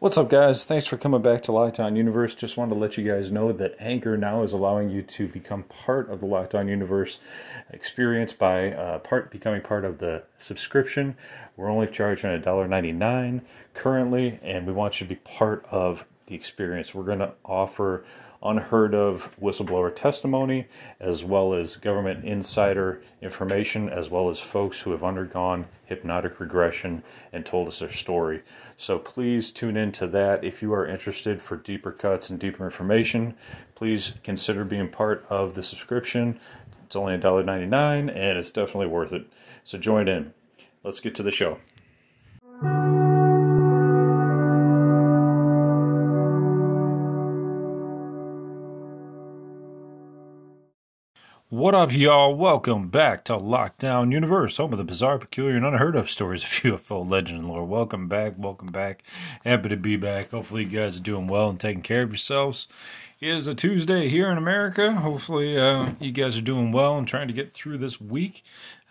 What's up, guys? Thanks for coming back to Lockdown Universe. Just wanted to let you guys know that Anchor now is allowing you to become part of the Lockdown Universe experience by uh, part becoming part of the subscription. We're only charging $1.99 currently, and we want you to be part of the experience. We're going to offer unheard of whistleblower testimony, as well as government insider information, as well as folks who have undergone hypnotic regression and told us their story. So please tune into that if you are interested for deeper cuts and deeper information. Please consider being part of the subscription. It's only $1.99 and it's definitely worth it. So join in. Let's get to the show. What up, y'all? Welcome back to Lockdown Universe, home of the bizarre, peculiar, and unheard of stories of UFO legend and lore. Welcome back, welcome back. Happy to be back. Hopefully, you guys are doing well and taking care of yourselves. It is a Tuesday here in America. Hopefully, uh, you guys are doing well and trying to get through this week.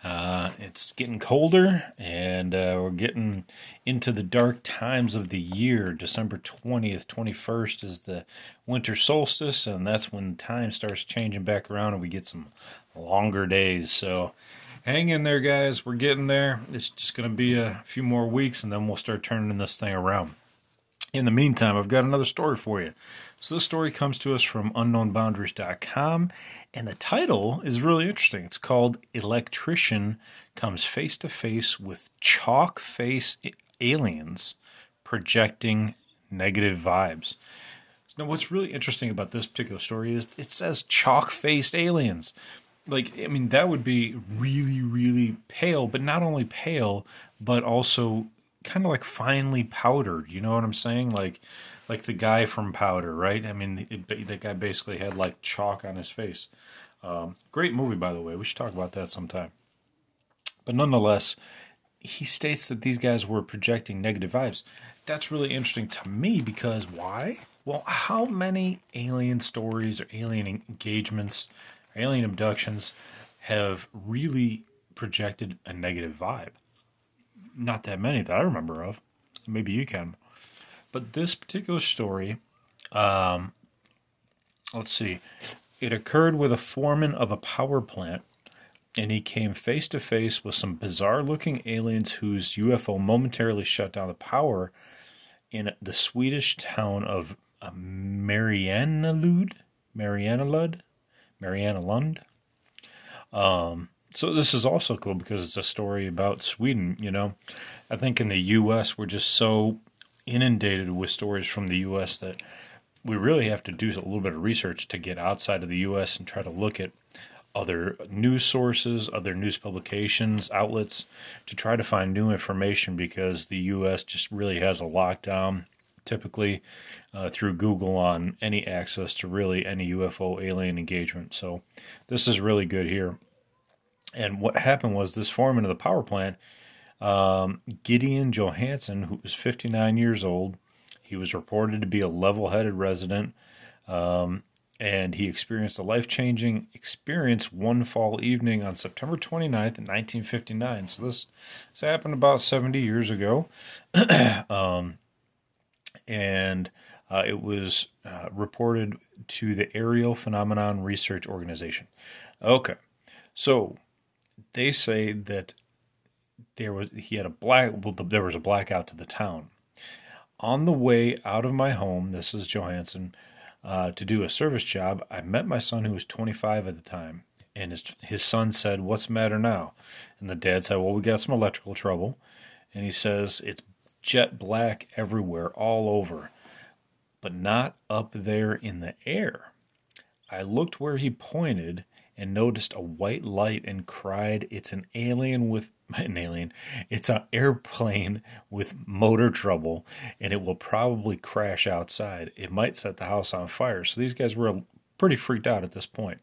Uh, it's getting colder, and uh, we're getting into the dark times of the year. December 20th, 21st is the winter solstice, and that's when time starts changing back around and we get some longer days. So hang in there, guys. We're getting there. It's just going to be a few more weeks, and then we'll start turning this thing around. In the meantime, I've got another story for you. So, this story comes to us from unknownboundaries.com, and the title is really interesting. It's called Electrician Comes Face to Face with Chalk Face Aliens Projecting Negative Vibes. Now, what's really interesting about this particular story is it says chalk faced aliens. Like, I mean, that would be really, really pale, but not only pale, but also kind of like finely powdered. You know what I'm saying? Like, like the guy from Powder, right? I mean, that guy basically had like chalk on his face. Um, great movie, by the way. We should talk about that sometime. But nonetheless, he states that these guys were projecting negative vibes. That's really interesting to me because why? Well, how many alien stories or alien engagements, or alien abductions have really projected a negative vibe? Not that many that I remember of. Maybe you can. But this particular story, um, let's see, it occurred with a foreman of a power plant, and he came face to face with some bizarre looking aliens whose UFO momentarily shut down the power in the Swedish town of uh, Mariannalud. Mariannalud? Mariannalund. Um, so this is also cool because it's a story about Sweden, you know. I think in the US we're just so inundated with stories from the U.S. that we really have to do a little bit of research to get outside of the U.S. and try to look at other news sources, other news publications, outlets to try to find new information because the U.S. just really has a lockdown typically uh, through Google on any access to really any UFO alien engagement. So this is really good here. And what happened was this foreman of the power plant um, Gideon Johansson, who was 59 years old, he was reported to be a level headed resident, um, and he experienced a life changing experience one fall evening on September 29th, 1959. So this, this happened about 70 years ago. um, and uh, it was uh, reported to the Aerial Phenomena Research Organization. Okay, so they say that there was he had a black well, there was a blackout to the town. On the way out of my home, this is Johansson, uh, to do a service job, I met my son who was 25 at the time, and his his son said, "What's the matter now?" And the dad said, "Well, we got some electrical trouble," and he says it's jet black everywhere, all over, but not up there in the air. I looked where he pointed and noticed a white light and cried, It's an alien with an alien. It's an airplane with motor trouble and it will probably crash outside. It might set the house on fire. So these guys were pretty freaked out at this point.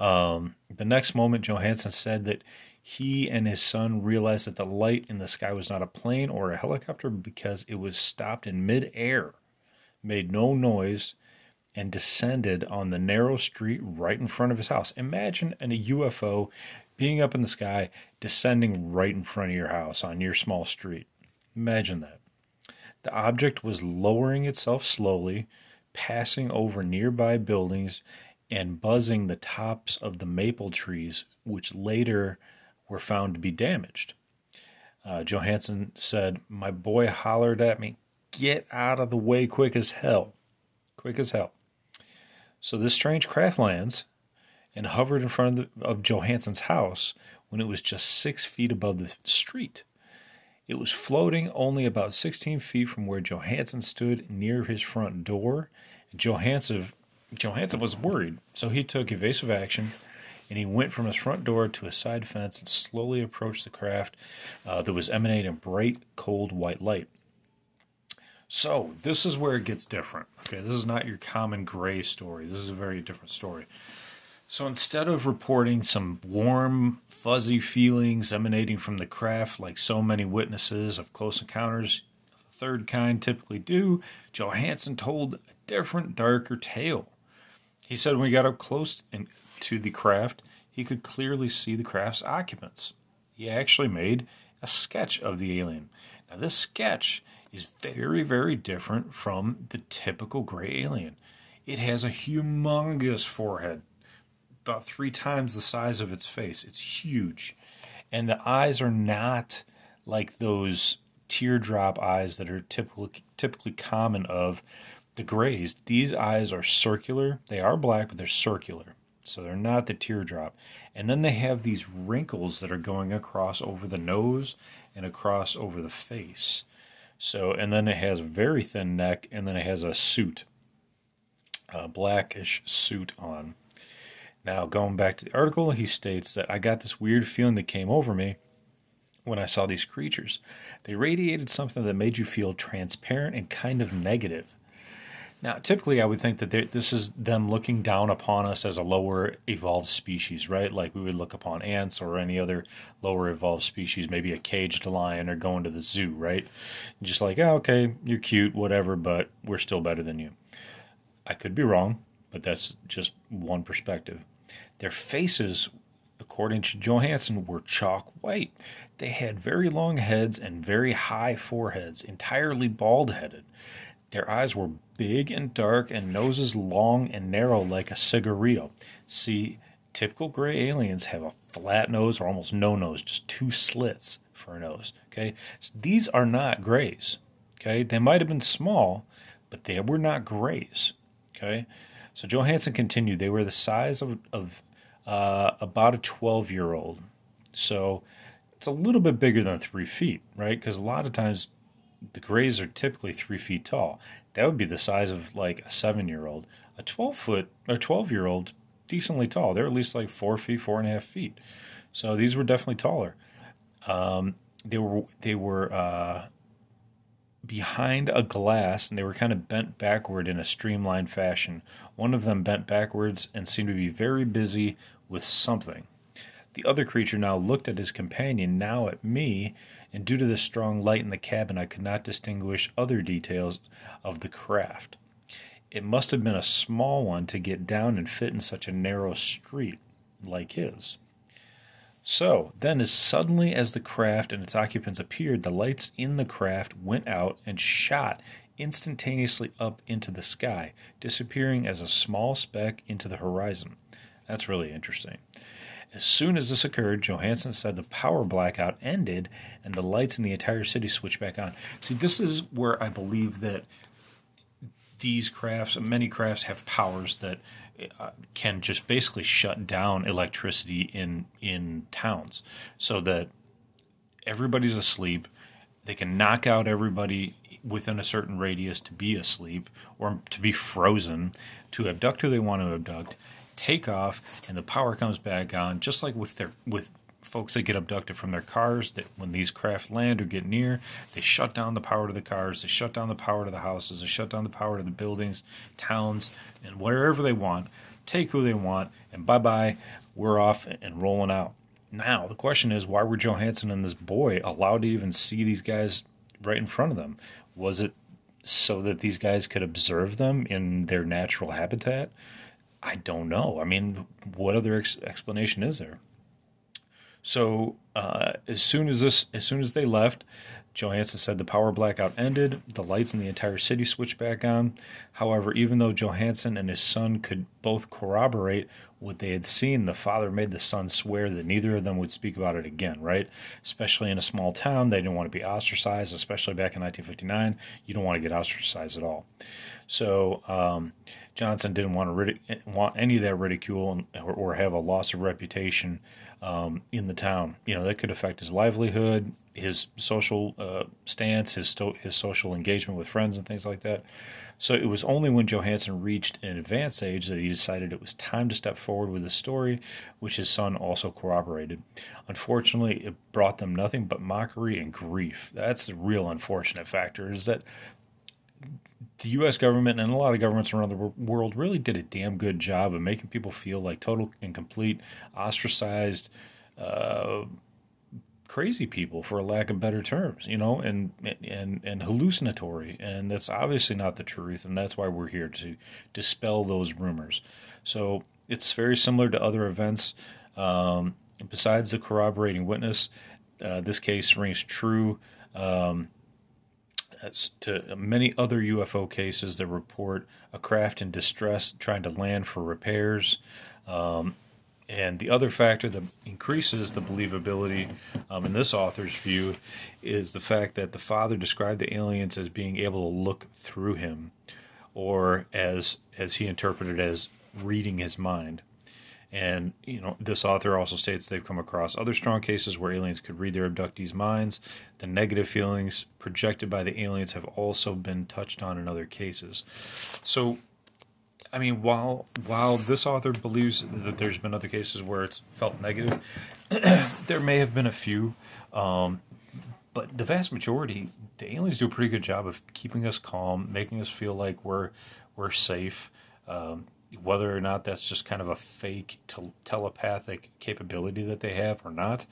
Um, the next moment, Johansson said that he and his son realized that the light in the sky was not a plane or a helicopter because it was stopped in midair, made no noise, and descended on the narrow street right in front of his house. Imagine a UFO being up in the sky, descending right in front of your house on your small street. Imagine that. The object was lowering itself slowly, passing over nearby buildings and buzzing the tops of the maple trees, which later were found to be damaged. Uh, Johansson said, My boy hollered at me, Get out of the way quick as hell. Quick as hell. So this strange craft lands and hovered in front of, the, of Johansson's house when it was just six feet above the street. It was floating only about 16 feet from where Johansson stood near his front door. Johansson, Johansson was worried, so he took evasive action and he went from his front door to a side fence and slowly approached the craft uh, that was emanating bright, cold white light. So, this is where it gets different. Okay, this is not your common gray story. This is a very different story. So instead of reporting some warm, fuzzy feelings emanating from the craft like so many witnesses of close encounters the third kind typically do, Johansson told a different, darker tale. He said when he got up close to the craft, he could clearly see the craft's occupants. He actually made a sketch of the alien. Now, this sketch is very, very different from the typical gray alien. It has a humongous forehead, about three times the size of its face. It's huge. And the eyes are not like those teardrop eyes that are typically typically common of the grays. These eyes are circular. They are black, but they're circular. So they're not the teardrop. And then they have these wrinkles that are going across over the nose and across over the face. So, and then it has a very thin neck, and then it has a suit, a blackish suit on. Now, going back to the article, he states that I got this weird feeling that came over me when I saw these creatures. They radiated something that made you feel transparent and kind of negative. Now, typically, I would think that this is them looking down upon us as a lower evolved species, right? Like we would look upon ants or any other lower evolved species, maybe a caged lion or going to the zoo, right? Just like, oh, okay, you're cute, whatever, but we're still better than you. I could be wrong, but that's just one perspective. Their faces, according to Johansson, were chalk white. They had very long heads and very high foreheads, entirely bald headed. Their eyes were big and dark, and noses long and narrow like a cigarillo. See, typical gray aliens have a flat nose or almost no nose, just two slits for a nose. Okay, so these are not grays. Okay, they might have been small, but they were not grays. Okay, so Johansson continued. They were the size of, of uh, about a 12 year old. So it's a little bit bigger than three feet, right? Because a lot of times the grays are typically three feet tall. That would be the size of like a seven year old. A 12 foot or 12 year old, decently tall. They're at least like four feet, four and a half feet. So these were definitely taller. Um, they were they were uh, behind a glass and they were kind of bent backward in a streamlined fashion. One of them bent backwards and seemed to be very busy with something. The other creature now looked at his companion, now at me, and due to the strong light in the cabin, I could not distinguish other details of the craft. It must have been a small one to get down and fit in such a narrow street like his. So, then, as suddenly as the craft and its occupants appeared, the lights in the craft went out and shot instantaneously up into the sky, disappearing as a small speck into the horizon. That's really interesting. As soon as this occurred, Johansson said the power blackout ended and the lights in the entire city switched back on. See, this is where I believe that these crafts, many crafts, have powers that uh, can just basically shut down electricity in in towns, so that everybody's asleep. They can knock out everybody within a certain radius to be asleep or to be frozen, to abduct who they want to abduct, take off, and the power comes back on, just like with their with folks that get abducted from their cars that when these craft land or get near they shut down the power to the cars they shut down the power to the houses they shut down the power to the buildings towns and wherever they want take who they want and bye bye we're off and rolling out. Now the question is why were johansson and this boy allowed to even see these guys right in front of them? Was it so that these guys could observe them in their natural habitat i don't know i mean what other ex- explanation is there so uh, as soon as this, as soon as they left, Johansson said the power blackout ended, the lights in the entire city switched back on. However, even though Johansson and his son could both corroborate what they had seen, the father made the son swear that neither of them would speak about it again, right? Especially in a small town, they didn't want to be ostracized, especially back in 1959. You don't want to get ostracized at all. So, um, Johnson didn't want to want any of that ridicule or, or have a loss of reputation um, in the town. You know that could affect his livelihood, his social uh, stance, his sto- his social engagement with friends, and things like that. So it was only when Johansson reached an advanced age that he decided it was time to step forward with a story, which his son also corroborated. Unfortunately, it brought them nothing but mockery and grief. That's the real unfortunate factor is that the U.S. government and a lot of governments around the world really did a damn good job of making people feel like total and complete ostracized, uh, crazy people, for a lack of better terms, you know, and and and hallucinatory, and that's obviously not the truth, and that's why we're here to dispel those rumors. So it's very similar to other events. Um, besides the corroborating witness, uh, this case rings true. Um, to many other UFO cases that report a craft in distress trying to land for repairs. Um, and the other factor that increases the believability um, in this author's view is the fact that the father described the aliens as being able to look through him, or as as he interpreted as reading his mind. And you know, this author also states they've come across other strong cases where aliens could read their abductees' minds. The negative feelings projected by the aliens have also been touched on in other cases. So, I mean, while while this author believes that there's been other cases where it's felt negative, there may have been a few, um, but the vast majority, the aliens do a pretty good job of keeping us calm, making us feel like we're we're safe. Um, whether or not that's just kind of a fake telepathic capability that they have or not,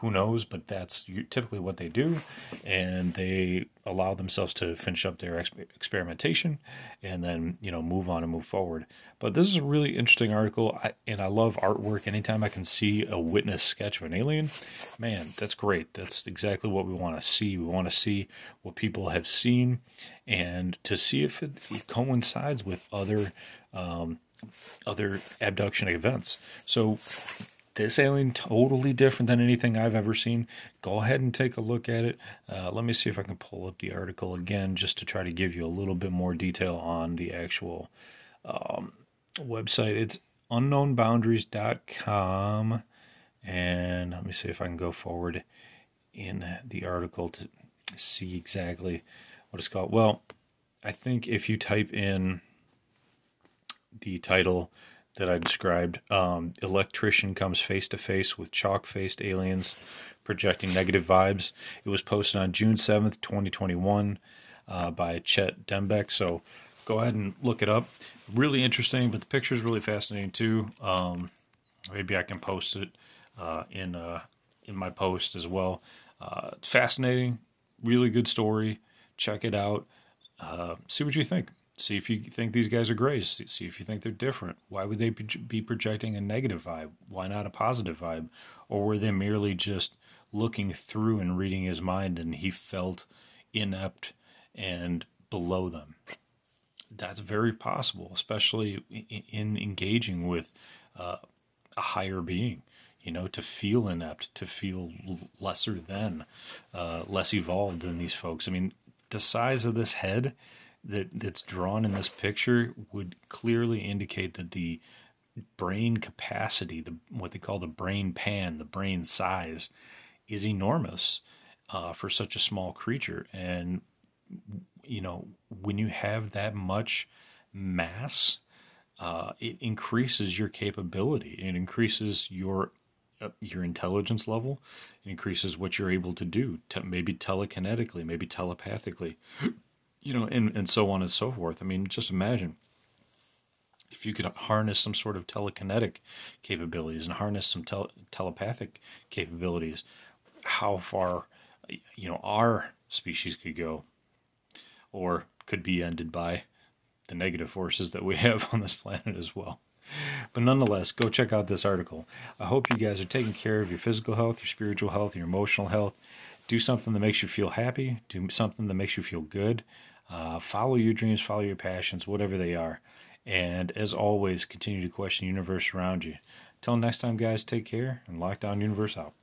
who knows? But that's typically what they do, and they allow themselves to finish up their experimentation, and then you know move on and move forward. But this is a really interesting article, I, and I love artwork. Anytime I can see a witness sketch of an alien, man, that's great. That's exactly what we want to see. We want to see what people have seen, and to see if it coincides with other um, other abduction events. So this alien totally different than anything I've ever seen. Go ahead and take a look at it. Uh, let me see if I can pull up the article again just to try to give you a little bit more detail on the actual um, website. It's unknownboundaries.com. And let me see if I can go forward in the article to see exactly what it's called. Well, I think if you type in the title that I described. Um, electrician comes face to face with chalk faced aliens projecting negative vibes. It was posted on June 7th, 2021, uh, by Chet Dembeck. So go ahead and look it up. Really interesting, but the picture is really fascinating too. Um, maybe I can post it uh, in uh, in my post as well. Uh, fascinating, really good story. Check it out. Uh, see what you think. See if you think these guys are great. See if you think they're different. Why would they be projecting a negative vibe? Why not a positive vibe? Or were they merely just looking through and reading his mind and he felt inept and below them? That's very possible, especially in engaging with uh, a higher being. You know, to feel inept, to feel lesser than, uh, less evolved than these folks. I mean, the size of this head that that's drawn in this picture would clearly indicate that the brain capacity, the what they call the brain pan, the brain size, is enormous uh, for such a small creature. And you know, when you have that much mass, uh, it increases your capability. It increases your uh, your intelligence level. It increases what you're able to do. Maybe telekinetically, maybe telepathically you know, and, and so on and so forth. I mean, just imagine if you could harness some sort of telekinetic capabilities and harness some tel- telepathic capabilities, how far, you know, our species could go or could be ended by the negative forces that we have on this planet as well. But nonetheless, go check out this article. I hope you guys are taking care of your physical health, your spiritual health, your emotional health, do something that makes you feel happy, do something that makes you feel good. Uh, follow your dreams, follow your passions, whatever they are. And as always, continue to question the universe around you. Till next time, guys, take care and Lockdown Universe out.